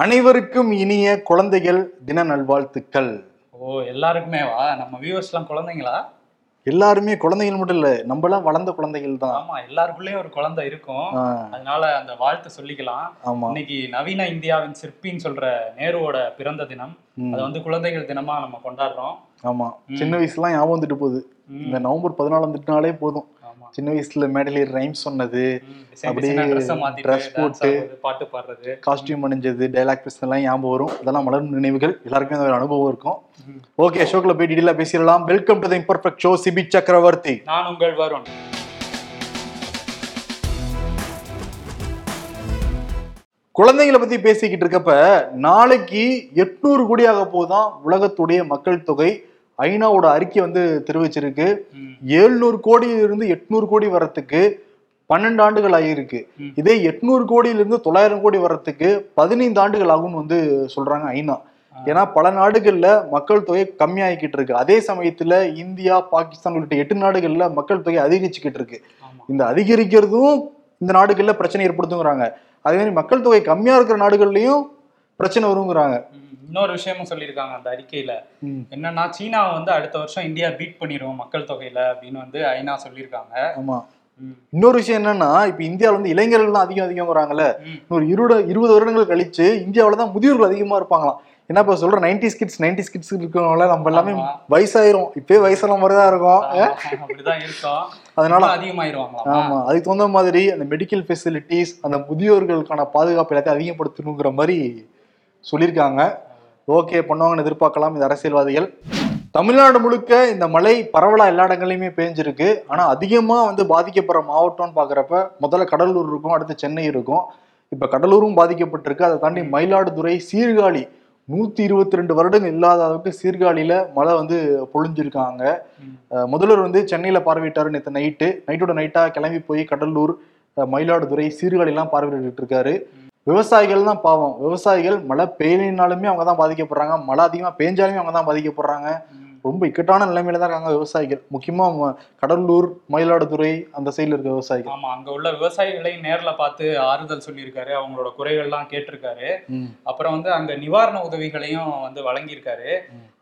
அனைவருக்கும் இனிய குழந்தைகள் தின நல்வாழ்த்துக்கள். ஓ எல்லாருக்குமே வா நம்ம வியூவர்ஸ் எல்லாம் குழந்தைங்களா? எல்லாருமே குழந்தைகள் மட்டும் இல்ல நம்மலாம் வளர்ந்த குழந்தைகள் தான். ஆமா எல்லாருக்குள்ளயும் ஒரு குழந்தை இருக்கும். அதனால அந்த வாழ்த்து சொல்லிக்கலாம். ஆமா. இன்னைக்கு நவீன இந்தியாவின் சிற்பின்னு சொல்ற நேருவோட பிறந்த தினம். அதை வந்து குழந்தைகள் தினமா நம்ம கொண்டாடுறோம். ஆமா. சின்ன வயசுலாம் ஞாபகம் வந்துட்டு போகுது. இந்த நவம்பர் பதினாலாம் வந்துட்டுனாலே போதும். சின்ன வயசுல மேடையில ரைம் சொன்னது அப்படியே dance போட்டு. பாட்டு பாடுறது. காஸ்டியூம் அணிஞ்சது டைலாக் பேசுனதெல்லாம் ஞாபகம் வரும். இதெல்லாம் மலரும் நினைவுகள். எல்லாருக்குமே அந்த ஒரு அனுபவம் இருக்கும். ஓகே ஷோக்குள்ள போய் டீடெயிலாக பேசிடலாம். Welcome to the imperfect show Sibi Chakravarthy நான் உங்கள் வருண். குழந்தைங்களை பத்தி பேசிக்கிட்டு இருக்கப்ப நாளைக்கு எட்நூறு கோடியாக போதான் உலகத்துடைய மக்கள் தொகை. ஐநாவோட அறிக்கை வந்து தெரிவிச்சிருக்கு. ம், ஏழ்நூறு கோடியிலிருந்து எட்நூறு கோடி வரத்துக்கு பன்னெண்டு ஆண்டுகள் ஆகியிருக்கு. இதே எட்நூறு கோடியிலிருந்து தொள்ளாயிரம் கோடி வரத்துக்கு பதினைந்து ஆண்டுகள் ஆகும்னு வந்து சொல்றாங்க ஐநா. ஏன்னா பல நாடுகள்ல மக்கள் தொகை கம்மியாகிக்கிட்டு இருக்கு. அதே சமயத்துல இந்தியா பாகிஸ்தான் உள்ளிட்ட எட்டு நாடுகள்ல மக்கள் தொகை அதிகரிச்சுக்கிட்டு இருக்கு. இந்த அதிகரிக்கிறதும் இந்த நாடுகள்ல பிரச்சனை ஏற்படுத்துங்கிறாங்க. அதே மாதிரி மக்கள் தொகை கம்மியா இருக்கிற நாடுகள்லயும் பிரச்சனை வருங்கிறாங்க. இன்னொரு விஷயமும் சொல்லியிருக்காங்க அந்த அறிக்கையில. என்னன்னா சீனாவை வந்து அடுத்த வருஷம் இந்தியா பீட் பண்ணிரும் மக்கள் தொகையில அப்படின்னு வந்து ஐநா சொல்லியிருக்காங்க. ஆமா. இன்னொரு விஷயம் என்னன்னா இப்ப இந்தியாவுல வந்து இளைஞர்கள் தான் அதிகம் அதிகம்ங்கிறாங்கல்ல. இன்னொரு இருபது இருபது வருடங்கள் கழிச்சு இந்தியாவுல தான் முதியோர்கள் அதிகமா இருப்பாங்களாம். என்ன இப்ப சொல்ற நைன்டி கிட்ஸ் நைன்டி கிட்ஸ் இருக்கவங்கள நம்ம எல்லாமே. வயசாயிரும். இப்பயே வயசான மாதிரி தான் இருக்கும். அதனால இன்னும் அதிகமாயிருவாங்களா ஆமா அதுக்கு தகுந்த மாதிரி அந்த மெடிக்கல் ஃபெசிலிட்டிஸ் அந்த முதியோர்களுக்கான பாதுகாப்பு எல்லாத்தையும் அதிகப்படுத்தணுங்கிற மாதிரி சொல்லியிருக்காங்க. ஓகே பண்ணுவாங்கன்னு எதிர்பார்க்கலாம். இந்த அரசியல்வாதிகள். தமிழ்நாடு முழுக்க இந்த மழை பரவலாக எல்லா இடங்கள்லையுமே பேஞ்சிருக்கு. ஆனால் அதிகமாக வந்து பாதிக்கப்படுற மாவட்டம்னு பார்க்குறப்ப முதல்ல கடலூர் இருக்கும் அடுத்து சென்னை இருக்கும். இப்போ கடலூரும் பாதிக்கப்பட்டிருக்கு. அதை தாண்டி மயிலாடுதுறை சீர்காழி நூற்றி இருபத்தி ரெண்டு வருடங்கள் இல்லாத அளவுக்கு சீர்காழியில் மழை வந்து பொழிஞ்சிருக்காங்க. முதல்வர் வந்து சென்னையில் பார்வையிட்டார் நேற்று நைட்டு நைட்டோட நைட்டாக கிளம்பி போய் கடலூர் மயிலாடுதுறை சீர்காழிலாம் பார்வையிட்டு இருக்காரு விவசாயிகள் தான் பாவம். விவசாயிகள் மழை பெய்யலினாலுமே அவங்க தான் பாதிக்கப்படுறாங்க. மழை அதிகமாக பெஞ்சாலுமே அவங்க தான் பாதிக்கப்படுறாங்க. ரொம்ப இக்கட்டான நிலைமையில தான் இருக்காங்க விவசாயிகள். முக்கியமா கடலூர் மயிலாடுதுறை அந்த சைடுல இருக்க விவசாயிகள். ஆமா அங்க உள்ள விவசாயிகளையும் நேர்ல பார்த்து ஆறுதல் சொல்லியிருக்காரு. அவங்களோட குறைகள்லாம் கேட்டிருக்காரு. அப்புறம் வந்து அங்க நிவாரண உதவிகளையும் வந்து வழங்கியிருக்காரு.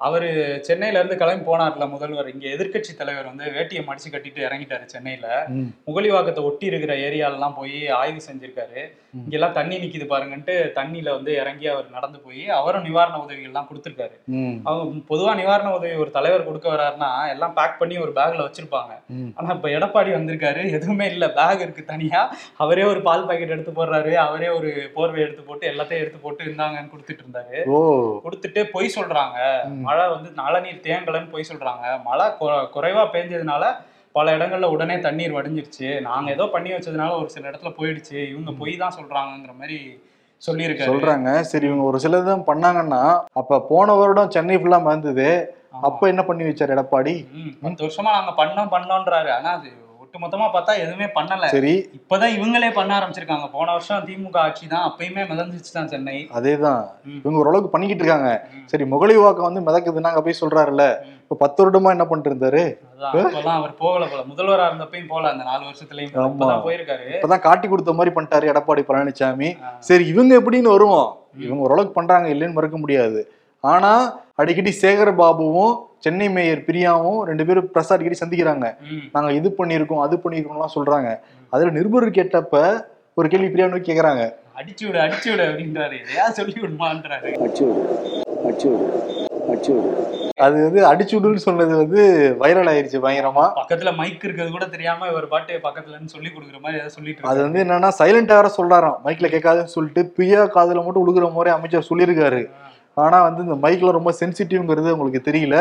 அவரு சென்னையில இருந்து கிளம்பி போனார்ல முதல்வர். இங்க எதிர்க்கட்சி தலைவர் வந்து வேட்டியை மடிச்சு கட்டிட்டு இறங்கிட்டாரு சென்னையில. முகலிவாக்கத்தை ஒட்டி இருக்கிற ஏரியாலலாம் போய் ஆய்வு செஞ்சிருக்காரு. இங்கெல்லாம் தண்ணி நிக்குது பாருங்கன்ட்டு தண்ணியில வந்து இறங்கி அவர் நடந்து போய் அவரும் நிவாரண உதவிகள்லாம் கொடுத்துருக்காரு. அவங்க பொதுவா நிவாரண உதவி ஒரு தலைவர் கொடுக்க வர்றாருன்னா எல்லாம் பேக் பண்ணி ஒரு பேக்ல வச்சிருப்பாங்க. ஆனா இப்ப எடப்பாடி வந்திருக்காரு எதுவுமே இல்ல. பேக் இருக்கு தனியா. அவரே ஒரு பால் பாக்கெட் எடுத்து போடுறாரு. அவரே ஒரு போர்வை எடுத்து போட்டு எல்லாத்தையும் எடுத்து போட்டு இருந்தாங்கன்னு கொடுத்துட்டு இருந்தாரு. கொடுத்துட்டு பொய் சொல்றாங்க. மழை வந்து நலநீர் தேங்கலன்னு பொய் சொல்றாங்க. மழை குற- குறைவா பெஞ்சதுனால பல இடங்கள்ல உடனே தண்ணீர் வடிஞ்சிருச்சு. நாங்க ஏதோ பண்ணி வச்சதுனால ஒரு சில இடத்துல போயிடுச்சு. இவங்க பொய் தான் சொல்றாங்கங்கிற மாதிரி சொல்லியிருக்காரு. சொல்றாங்க. சரி இவங்க ஒரு சிலதான் பண்ணாங்கன்னா அப்ப போன வருடம் சென்னை ஃபுல்லா மறந்தது. அப்ப என்ன பண்ணி வச்சாரு எடப்பாடி? பத்து வருஷமா நாங்க பண்ணோம் பண்ணோன்றாரு. ஆனா அது ஒட்டுமொத்தமா பார்த்தா எதுவுமே பண்ணல. சரி. இப்பதான் இவங்களே பண்ண ஆரம்பிச்சிருக்காங்க. போன வருஷம் திமுக ஆட்சி தான் அப்பயுமே மிதந்துச்சு தான் சென்னை. அதேதான். இவங்க ஓரளவுக்கு பண்ணிக்கிட்டு இருக்காங்க. சரி முகலி வாக்கம் வந்து மிதக்குதுன்னு அங்க போய் சொல்றாருல்ல. இப்ப பத்து வருடமா என்ன பண்ணிட்டு இருந்தாரு அவர் போகல போல. முதல்வரா இருந்தப்பையும் போல அந்த நாலு வருஷத்துலயும். போயிருக்காரு. இப்பதான் காட்டி கொடுத்த மாதிரி பண்ணிட்டாரு எடப்பாடி பழனிசாமி. சரி இவங்க எப்படின்னு வருவோம். இவங்க ஓரளவுக்கு பண்றாங்க இல்லைன்னு மறுக்க முடியாது. ஆனா அடிக்கடி சேகர் பாபுவும் சென்னை மேயர் பிரியாவும் ரெண்டு பேரும் பிரஸ் அடிக்கடி சந்திக்கிறாங்க. ம். நாங்க இது பண்ணியிருக்கோம் அது பண்ணியிருக்கோம்லாம் சொல்றாங்க. அதுல நிருபர் கேட்டப்ப ஒரு கேள்வி பிரியா நோக்கி கேக்குறாங்க. அடிச்சு விடு அடிச்சு விடு அப்படின்றாரு. எதையா சொல்லி விடுமான்றாரு. அது வந்து அடிச்சு விடுன்னு சொன்னது வந்து வைரல் ஆயிருச்சு பயங்கரமா. பக்கத்துல மைக் இருக்கிறது கூட தெரியாம இவர் பாட்டு பக்கத்துலன்னு சொல்லி கொடுக்குற மாதிரி ஏதாவது சொல்லிட்டு அது வந்து என்னன்னா சைலண்டா வேற சொல்றாராம். மைக்ல கேட்காதுன்னு சொல்லிட்டு பிரியா காதுல மட்டும் உழுகுற மாதிரி அமைச்சர் சொல்லியிருக்காரு. ஆனா வந்து இந்த மைக்ல ரொம்ப சென்சிட்டிவ்ங்கிறது உங்களுக்கு தெரியல.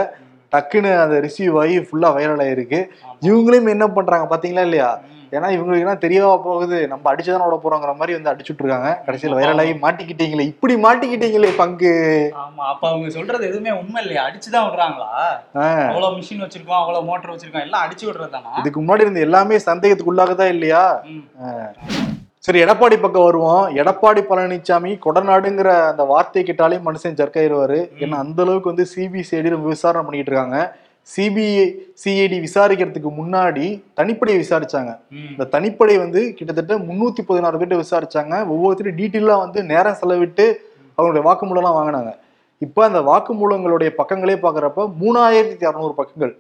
டக்குன்னு அதை ரிசீவ் ஆகி ஃபுல்லா வைரல் ஆயிருக்கு. ஆமா. இவங்களும் என்ன பண்றாங்க பாத்தீங்களா இல்லையா. ஏன்னா இவங்களுக்கு என்ன தெரியவா போகுது நம்ம அடிச்சுதான் விட போறோங்கிற மாதிரி வந்து அடிச்சுட்டு இருக்காங்க கடைசியில் வைரல் ஆகி மாட்டிக்கிட்டீங்களே இப்படி மாட்டிக்கிட்டீங்களே பங்கு. ஆமா அப்ப அவங்க சொல்றது எதுவுமே உண்மை இல்லையா. அடிச்சுதான் விடுறாங்களா? ஆ, அவ்வளவு மிஷின் வச்சிருக்கோம் அவ்வளவு மோட்டர் வச்சிருக்கோம் எல்லாம் அடிச்சு விடுறது தானா? இதுக்கு முன்னாடி இருந்த எல்லாமே சந்தேகத்துக்குள்ளாகதான் இல்லையா? ம். சரி எடப்பாடி பக்கம் வருவோம். எடப்பாடி பழனிசாமி கொடநாடுங்கிற அந்த வார்த்தை கேட்டாலே மனுஷன் ஜர்க்காயிருவாரு ஏன்னா அந்த அளவுக்கு வந்து சிபிசிஐடி ரொம்ப விசாரணை பண்ணிட்டு இருக்காங்க. சிபிஐ சிஐடி விசாரிக்கிறதுக்கு முன்னாடி தனிப்படையை விசாரிச்சாங்க. இந்த தனிப்படை வந்து கிட்டத்தட்ட முன்னூத்தி பதினாறு பேர்ட்ட விசாரிச்சாங்க. ஒவ்வொருத்தரும் டீட்டெயிலா வந்து நேரம் செலவிட்டு அவங்களுடைய வாக்குமூலம்லாம் வாங்கினாங்க. இப்போ அந்த வாக்குமூலங்களுடைய பக்கங்களே பார்க்குறப்ப மூணாயிரத்தி அறநூறு பக்கங்கள்.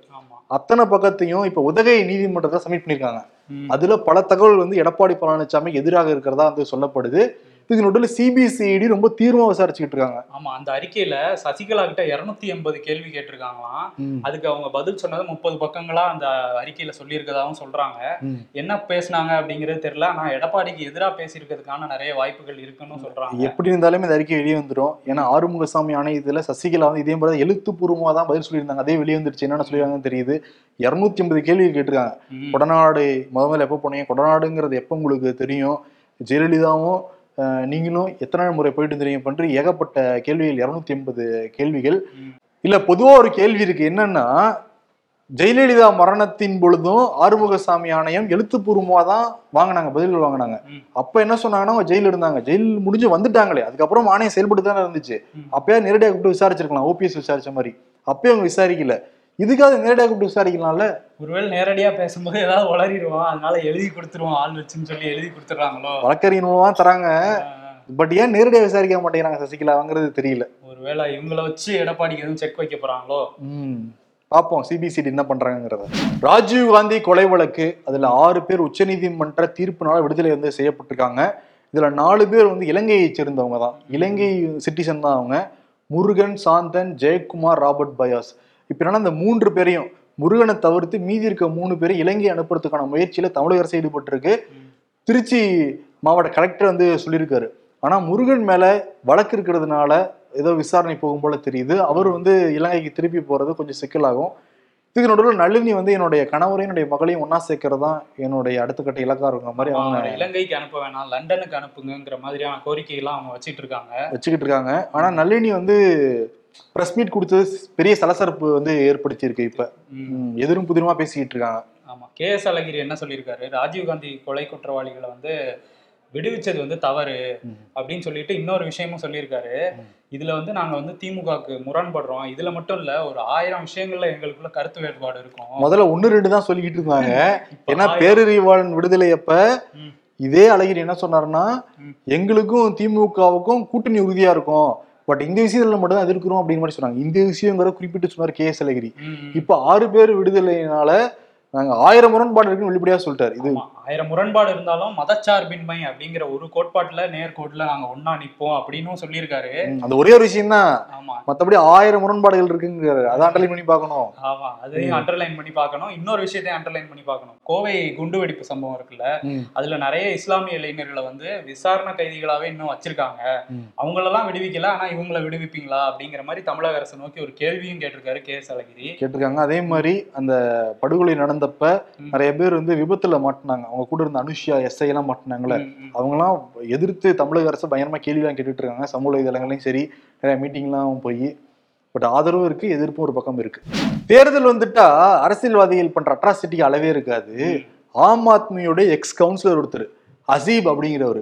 அத்தனை பக்கத்தையும் இப்போ உதகை நீதிமன்றத்தை சப்மிட் பண்ணியிருக்காங்க. அதுல பல தகவல் வந்து எடப்பாடி பழனிசாமி எதிராக இருக்கிறதா வந்து சொல்லப்படுது. நடுவில் சிபிசிஐடி ரொம்ப தீர்மா விசாரிச்சுக்கிட்டு இருக்காங்க. ஆமா அந்த அறிக்கையில சசிகலா கிட்ட இருநூத்தி எண்பது கேள்வி கேட்டிருக்காங்களாம். அதுக்கு அவங்க பதில் சொன்னது முப்பது பக்கங்களா அந்த அறிக்கையில சொல்லியிருக்கதாவும் சொல்றாங்க. என்ன பேசுனாங்க அப்படிங்கிறது தெரியல. ஆனா எடப்பாடிக்கு எதிரா பேசியிருக்கிறதுக்கான நிறைய வாய்ப்புகள் இருக்குன்னு சொல்றாங்க. எப்படி இருந்தாலுமே இந்த அறிக்கை வெளியே வந்துடும் ஏன்னா ஆறுமுகசாமி ஆணையத்துல சசிகலா வந்து இதே மாதிரி எழுத்துப்பூர்வமா தான் பதில் சொல்லியிருந்தாங்க. அதே வெளியே வந்துருச்சு. என்னென்ன சொல்லியிருக்காங்கன்னு தெரியுது. இருநூத்தி ஐம்பது கேள்வி கேட்டிருக்காங்க. கொடநாடு முத முதல்ல எப்போ போனீங்க? கொடநாடுங்கிறது எப்போ உங்களுக்கு தெரியும்? ஜெயலலிதாவும் நீங்களும் எத்தனை முறை போயிட்டு தெரியும் பற்றி ஏகப்பட்ட கேள்விகள் இருநூத்தி எண்பது கேள்விகள். இல்ல பொதுவா ஒரு கேள்வி இருக்கு. என்னன்னா ஜெயலலிதா மரணத்தின் பொழுதும் ஆறுமுகசாமி ஆணையம் எழுத்துப்பூர்வமா தான் வாங்கினாங்க பதில்கள் வாங்கினாங்க. அப்ப என்ன சொன்னாங்கன்னா அவங்க ஜெயில இருந்தாங்க. ஜெயில் முடிஞ்சு வந்துட்டாங்களே. அதுக்கப்புறம் ஆணையம் செயல்பட்டு தானே இருந்துச்சு. அப்பயே நேரடியாக கூப்பிட்டு விசாரிச்சிருக்கலாம். ஓபிஎஸ் விசாரிச்ச மாதிரி. அப்பயே அவங்க விசாரிக்கல. இதுக்காக நேரடியாக கூப்பிட்டு விசாரிக்கலாம்ல? ஒருவேளை நேரடியா பேசும்போது ஏதாவது உளறிடுவான். அதனால எழுதி கொடுத்துருவோம். ஆள் வச்சுன்னு சொல்லி எழுதி கொடுத்துட்றாங்களோ? வழக்கறிஞர் மூலமா தராங்க. பட் ஏன் நேரடியாக விசாரிக்க மாட்டேங்கிறாங்க சசிகலாங்கிறது தெரியல. ஒருவேளை இவங்கள வச்சு எடப்பாடிக்கு எதுவும் செக் வைக்க போறாங்களோ? ம். பார்ப்போம். சிபிசிடி என்ன பண்றாங்கிறத ராஜீவ் காந்தி கொலை வழக்கு. அதுல ஆறு பேர் உச்சநீதிமன்ற தீர்ப்புனால விடுதலை வந்து செய்யப்பட்டிருக்காங்க. இதுல நாலு பேர் வந்து இலங்கையை சேர்ந்தவங்க தான். இலங்கை சிட்டிசன் தான் அவங்க. முருகன் சாந்தன் ஜெயக்குமார் ராபர்ட் பயாஸ். இப்ப என்னன்னா இந்த மூன்று பேரையும் முருகனை தவிர்த்து மீதி இருக்க மூணு பேரை இலங்கை அனுப்புறதுக்கான முயற்சியில தமிழக அரசு ஈடுபட்டிருக்கு. திருச்சி மாவட்ட கலெக்டர் வந்து சொல்லியிருக்காரு. ஆனா முருகன் மேல வழக்கு இருக்கிறதுனால ஏதோ விசாரணை போகும் போல தெரியுது. அவர் வந்து இலங்கைக்கு திருப்பி போறது கொஞ்சம் சிக்கலாகும் இதுக்கு நடுவில் நளினி வந்து என்னுடைய கணவரையும் என்னுடைய மகளையும் ஒன்னா சேர்க்கறது தான் என்னுடைய அடுத்த கட்ட இலக்கா இருக்கிற மாதிரி அவங்க இலங்கைக்கு அனுப்ப வேணாம் லண்டனுக்கு அனுப்புங்கிற மாதிரியான கோரிக்கையெல்லாம் அவங்க வச்சிட்டு இருக்காங்க. வச்சுக்கிட்டு இருக்காங்க. ஆனா நளினி வந்து பிரஸ் மீட் கொடுத்தது பெரிய சலசரப்பு வந்து ஏற்படுத்தி இருக்கு இப்ப எதிரும் புதிருமா பேசிக்கிட்டு இருக்காங்க. ஆமா. கே எஸ் அழகிரி என்ன சொல்லியிருக்காரு? ராஜீவ்காந்தி கொலை குற்றவாளிகளை வந்து விடுவிச்சது வந்து தவறு. அப்படின்னு சொல்லிட்டு இன்னொரு விஷயமும் சொல்லியிருக்காரு. இதுல வந்து நாங்க வந்து திமுகவுக்கு முரண்படுறோம். இதுல மட்டும் இல்ல ஒரு ஆயிரம் விஷயங்கள்ல எங்களுக்குள்ள கருத்து வேறுபாடு இருக்கும். முதல்ல ஒன்னு ரெண்டு தான் சொல்லிக்கிட்டு இருந்தாங்க. ஏன்னா. பேரறிவாளன் விடுதலை அப்ப. இதே அழகிரி என்ன சொன்னாருன்னா. எங்களுக்கும் திமுகவுக்கும் கூட்டணி உறுதியா இருக்கும். பட் இந்த விஷயத்துல மட்டும் தான் எதிர்க்கிறோம் அப்படின்னு மாதிரி சொன்னாங்க. இந்த விஷயங்கிற குறிப்பிட்டு சொன்னார் கே எஸ் அழகிரி. இப்ப ஆறு பேர் விடுதலையினால நாங்க ஆயிரம் முரண்பாடு இருக்குன்னு வெளிப்படையா சொல்லிட்டாரு. இது ஆயிரம் முரண்பாடு இருந்தாலும் மதச்சார்பின்மை அப்படிங்கிற ஒரு கோட்பாட்டுல நேர்கோட்டுல நாங்க ஒண்ணா நிப்போம் அப்படின்னு சொல்லியிருக்காரு. அந்த ஒரே ஒரு விஷயம் தான் ஆமா. மத்தபடி ஆயிரம் முரண்பாடுகள் இருக்குங்கிறாரு அதை அண்டர்லைன் பண்ணி பார்க்கணும். ஆமா அதையும் அண்டர்லைன் பண்ணி பார்க்கணும். இன்னொரு விஷயத்தையும் அண்டர்லைன் பண்ணி பார்க்கணும். கோவை குண்டுவெடிப்பு சம்பவம் இருக்குல்ல அதுல நிறைய இஸ்லாமிய இளைஞர்களை வந்து விசாரணை கைதிகளாவே இன்னும் வச்சிருக்காங்க. அவங்களெல்லாம் விடுவிக்கல ஆனா இவங்கள விடுவிப்பீங்களா அப்படிங்கிற மாதிரி தமிழக அரசு நோக்கி ஒரு கேள்வியும் கேட்டிருக்காரு கே எஸ் அழகிரி. கேட்டிருக்காங்க. அதே மாதிரி அந்த படுகொலை நடந்தப்ப. நிறைய பேர் வந்து விபத்துல மாட்டினாங்க. அவங்க கூட இருந்த அனுஷ்யா எஸ்ஐ எல்லாம் மாட்டினாங்களே. அவங்கலாம் எதிர்த்து தமிழக அரசு பயங்கரமா கேள்விலாம் கேட்டுட்டு இருக்காங்க சமூக வலைதளங்களையும் சரி நிறைய மீட்டிங்லாம் போய் பட் ஆதரவும் இருக்கு எதிர்ப்பும் ஒரு பக்கம் இருக்கு. தேர்தல் வந்துட்டா அரசியல்வாதிகள் பண்ற அட்ராசிட்டிக்கு அளவே இருக்காது. ஆம் ஆத்மியோட எக்ஸ் கவுன்சிலர் ஒருத்தர் அசீப் அப்படிங்கிறவர்.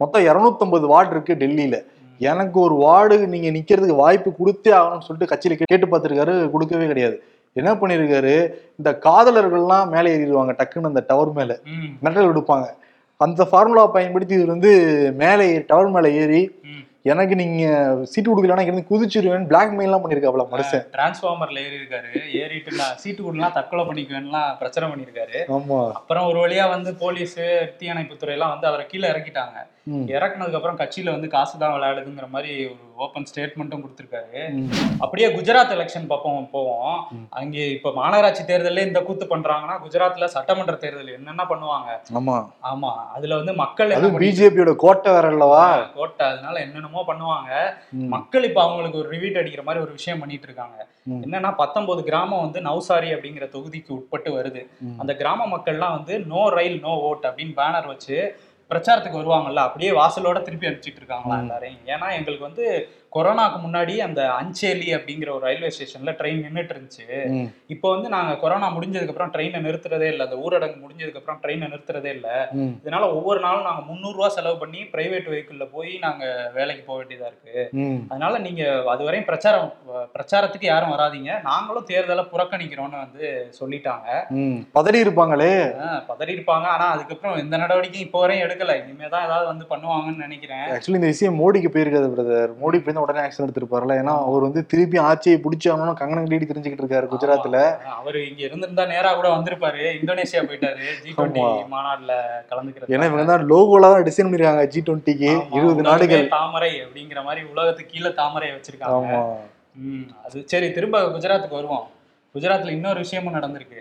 மொத்தம் 250 வார்டு இருக்கு டெல்லியில. எனக்கு ஒரு வார்டு நீங்க நிக்கிறதுக்கு வாய்ப்பு கொடுத்தே ஆகணும்னு சொல்லிட்டு கட்சியில கேட்டு பார்த்திருக்காரு கொடுக்கவே கிடையாது. என்ன பண்ணிருக்காரு? இந்த காதலர்கள்லாம் மேலே ஏறிடுவாங்க டக்குன்னு அந்த டவர் மேல. மெட்டல் எடுப்பாங்க. அந்த ஃபார்முலா பயன்படுத்தி இவர் வந்து மேலே டவர் மேலே ஏறி. எனக்கு நீங்க சீட்டு கொடுக்கலன்னா இருந்து குதிச்சிருவேன் பிளாக் மெயிலாம் பண்ணிருக்காப்ல மனுஷன். டிரான்ஸ்ஃபார்மர்ல ஏறி இருக்காரு ஏறிட்டு நான் சீட்டு கொடுலாம் தற்கொலை பண்ணிக்குவேன்லாம் பிரச்சனை பண்ணியிருக்காரு ஆமா. அப்புறம் ஒரு வழியா வந்து போலீஸ் தீயணைப்புத்துறை எல்லாம் வந்து அவரை கீழே இறக்கிட்டாங்க. இறக்குனதுக்கு அப்புறம் கட்சியில வந்து காசு தான் விளையாடுதுங்கிற மாதிரி ஒரு ஓப்பன் ஸ்டேட்மெண்ட்டும் கொடுத்திருக்காரு. அப்படியே குஜராத் எலெக்ஷன் பார்ப்போம் போவோம். அங்கே இப்ப மாநகராட்சி தேர்தல்ல இந்த கூத்து பண்றாங்கன்னா குஜராத்ல சட்டமன்ற தேர்தல் என்னென்ன பண்ணுவாங்க? ஆமா. ஆமா. அதுல வந்து மக்கள் பிஜேபியோட கோட்டை வேற அல்லவா கோட்டை. அதனால என்னென்னமோ பண்ணுவாங்க. மக்கள் இப்ப அவங்களுக்கு ஒரு ரிவீட் அடிக்கிற மாதிரி ஒரு விஷயம் பண்ணிட்டு இருக்காங்க. என்னன்னா பத்தொன்பது கிராமம் வந்து நௌசாரி அப்படிங்கிற தொகுதிக்கு உட்பட்டு வருது. அந்த கிராம மக்கள்லாம் வந்து நோ ரயில் நோ ஓட் அப்படின்னு பேனர் வச்சு பிரச்சாரத்துக்கு வருவாங்கல்ல அப்படியே வாசலோட திருப்பி அனுப்பிச்சிட்டு இருக்காங்களா. எல்லாரையும் ஏன்னா எங்களுக்கு வந்து கொரோனாக்கு முன்னாடி அந்த அஞ்சேலி அப்படிங்கிற ஒரு ரயில்வே ஸ்டேஷன்ல ட்ரெயின் நின்றுட்டு இருந்துச்சு. இப்போ வந்து நாங்க கொரோனா முடிஞ்சதுக்கு அப்புறம் ட்ரெயினை நிறுத்துறதே இல்லை. அந்த ஊரடங்கு முடிஞ்சதுக்கு அப்புறம் ட்ரெயினை நிறுத்துறதே இல்லை. இதனால ஒவ்வொரு நாளும் நாங்க 300 ரூபாய் செலவு பண்ணி பிரைவேட் வெஹிக்கிள்ல போய் நாங்க வேலைக்கு போக வேண்டியதா இருக்கு. அதனால நீங்க அதுவரையும் பிரச்சாரம் பிரச்சாரத்துக்கு யாரும் வராதீங்க. நாங்களும் தேர்தலை புறக்கணிக்கிறோம்னு வந்து சொல்லிட்டாங்க. பதறி இருப்பாங்களே. பதறி இருப்பாங்க. ஆனா அதுக்கப்புறம் எந்த நடவடிக்கையும் இப்போ வரையும் எடுக்க எடுக்கல. இனிமே தான் ஏதாவது வந்து பண்ணுவாங்கன்னு நினைக்கிறேன். ஆக்சுவலி இந்த விஷயம் மோடிக்கு போயிருக்காது பிரதர் மோடி போய் உடனே ஆக்ஷன் எடுத்திருப்பாருல ஏன்னா அவர் வந்து திருப்பி ஆட்சியை பிடிச்சாங்கன்னு கங்கணம் லீடி தெரிஞ்சுக்கிட்டு இருக்காரு குஜராத்ல. அவரு இங்க இருந்திருந்தா நேரா கூட வந்திருப்பாரு. இந்தோனேஷியா போயிட்டாரு. G twenty. மாநாடுல கலந்துக்கிறது ஏன்னா இவங்க தான் லோகோல தான் டிசைன் பண்ணிருக்காங்க ஜி டுவெண்ட்டிக்கு இருபது நாடுகள். தாமரை அப்படிங்கிற மாதிரி உலகத்துக்கு கீழே தாமரை வச்சிருக்காங்க. அது சரி திரும்ப குஜராத்துக்கு வருவோம். குஜராத்ல இன்னொரு விஷயமும் நடந்திருக்கு.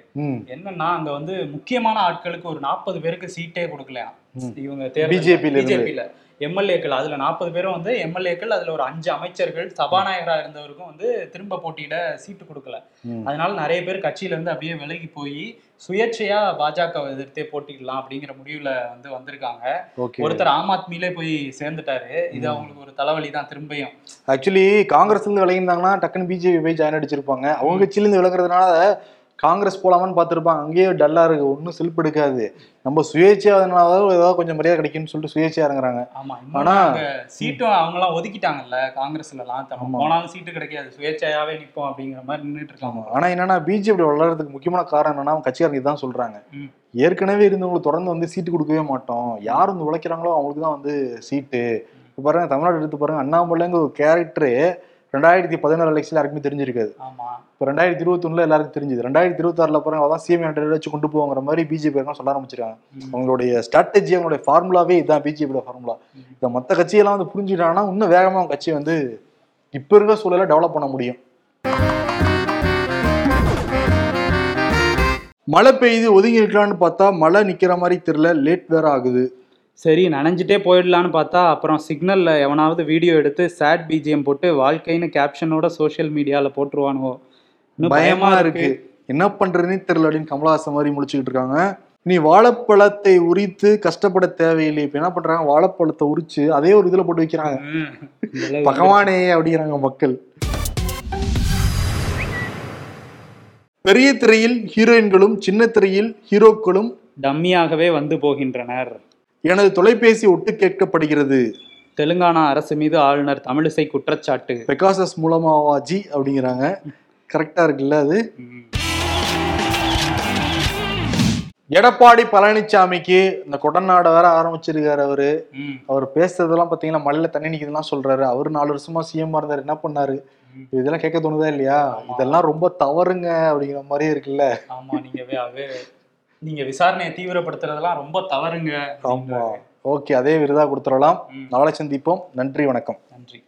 என்னன்னா அங்க வந்து முக்கியமான ஆட்களுக்கு ஒரு நாற்பது பேருக்கு சீட்டே கொடுக்கலையாம். ம். இவங்க இருந்து. பிஜேபியில எம்எல்ஏக்கள் அதுல நாற்பது பேரும் வந்து எம்எல்ஏக்கள் அதுல ஒரு அஞ்சு அமைச்சர்கள் சபாநாயகரா இருந்தவருக்கும் வந்து திரும்ப போட்டியிட சீட்டு கொடுக்கல. அதனால நிறைய பேர் கட்சியில இருந்து அப்படியே விலகி போய் சுயேட்சையா பாஜக எதிர்த்தே போட்டிடலாம் அப்படிங்கிற முடிவுல வந்து வந்திருக்காங்க. ஒருத்தர் ஆம் ஆத்மியிலே போய் சேர்ந்துட்டாரு. இது அவங்களுக்கு ஒரு தலைவலி தான் திரும்பியும். ஆக்சுவலி காங்கிரஸ்ல இருந்து விலகிருந்தாங்கன்னா டக்குன்னு பிஜேபி போய் ஜாயின் அடிச்சிருப்பாங்க. அவங்க கட்சியில இருந்து விலகுறதுனால காங்கிரஸ் போலாமான்னு பார்த்திருப்பாங்க. அங்கேயே டல்லா இருக்கு. ஒன்றும் செல்ப் எடுக்காது. நம்ம சுயேட்சையா அதனால ஏதாவது கொஞ்சம் மரியாதை கிடைக்கும்னு சொல்லிட்டு சுயேட்சையா இறங்குறாங்க. ஆமா. ஆனா- சீட்டும் அவங்க எல்லாம் ஒதுக்கிட்டாங்கல்ல காங்கிரஸ்ல எல்லாம் தம்ம ஆமா. போனாலும் சீட்டு கிடைக்காது. சுயேட்சையாவே நிப்போம் அப்படிங்கிற மாதிரி நின்னுட்டு இருக்காங்க. ஆமா ஆனா என்னன்னா பிஜேபி வளர்றதுக்கு முக்கியமான காரணம் என்னன்னா அவங்க கட்சிக்காரங்க இதான் சொல்றாங்க. ஏற்கனவே இருந்தவங்களுக்கு தொடர்ந்து வந்து சீட்டு கொடுக்கவே மாட்டோம். யார் வந்து உழைக்கிறாங்களோ அவங்களுக்கு தான் வந்து சீட்டு. இப்ப பாருங்க தமிழ்நாடு எடுத்து பாருங்க அண்ணாமலைங்க ஒரு கேரக்டர் ரெண்டாயிரத்தி பதினாறு எலெக்ஷன்ல யாருக்குமே தெரிஞ்சிருக்காது. இப்போ ரெண்டாயிரத்தி இருபத்தொன்னுல எல்லாருக்கும் தெரிஞ்சது. ரெண்டாயிரத்தி இருபத்தாறுல பாருங்க அதான் சிஎம் ஹண்ட்ரட் வச்சு கொண்டு போங்கிற மாதிரி பிஜேபி சொல்ல ஆரம்பிச்சிருக்காங்க. அவங்களுடைய ஸ்ட்ராட்டஜி அவங்களுடைய ஃபார்முலாவே இதுதான் பிஜேபியோட ஃபார்முலா ம். இந்த மற்ற கட்சியெல்லாம் வந்து புரிஞ்சுட்டாங்கன்னா இன்னும் வேகமா அவங்க கட்சி வந்து இப்ப இருக்க சூழலை டெவலப் பண்ண முடியும். மழை பெய்யுது ஒதுங்கி இருக்கலாம்னு பார்த்தா மழை நிக்கிற மாதிரி தெரியல. லேட் வேற ஆகுது. சரி நனைஞ்சிட்டே போயிடலான்னு பார்த்தா அப்புறம் சிக்னல்ல எவனாவது வீடியோ எடுத்து சேட் பிஜிஎம் போட்டு வாழ்க்கைன்னு கேப்ஷனோட சோஷியல் மீடியால போட்டுருவானுவோ. இன்னும் பயமா இருக்கு. என்ன பண்றதுன்னே தெரியல அப்படின்னு கமலஹாசன் மாதிரி முடிச்சுக்கிட்டு இருக்காங்க. நீ வாழைப்பழத்தை உரித்து கஷ்டப்பட தேவையில்லை. இப்ப என்ன பண்றாங்க? வாழைப்பழத்தை உரிச்சு அதே ஒரு இதுல போட்டு வைக்கிறாங்க. பகவானே அப்படிங்கிறாங்க மக்கள். பெரிய திரையில் ஹீரோயின்களும் சின்ன திரையில் ஹீரோக்களும் டம்மியாகவே வந்து போகின்றனர். எனது தொலைபேசி ஒட்டு கேட்கப்படுகிறது. தெலுங்கானா அரசு மீது ஆளுநர் தமிழிசை குற்றச்சாட்டு. பெகாசஸ் மூலமாவா ஜி அப்படிங்கிறாங்க. கரெக்டா இருக்குல்ல அது. எடப்பாடி பழனிசாமிக்கு இந்த கொடநாடை வேற ஆரம்பிச்சிருக்காரு அவரு. அவர் பேசுறதெல்லாம் பாத்தீங்கன்னா மழையில தண்ணி நிக்குதுலாம் சொல்றாரு. அவர் நாலு வருஷமா சிஎம் இருந்தாரு. என்ன பண்ணாரு. இதெல்லாம் கேட்க தோணுதா இல்லையா. இதெல்லாம் ரொம்ப தவறுங்க அப்படிங்கிற மாதிரியே இருக்குல்ல. ஆமா நீங்க நீங்க விசாரணையை தீவிரப்படுத்துறதெல்லாம் ரொம்ப தவறுங்க ஆமா. ஓகே அதே விருதா கொடுத்துடலாம். நாளை சந்திப்போம். நன்றி வணக்கம். நன்றி.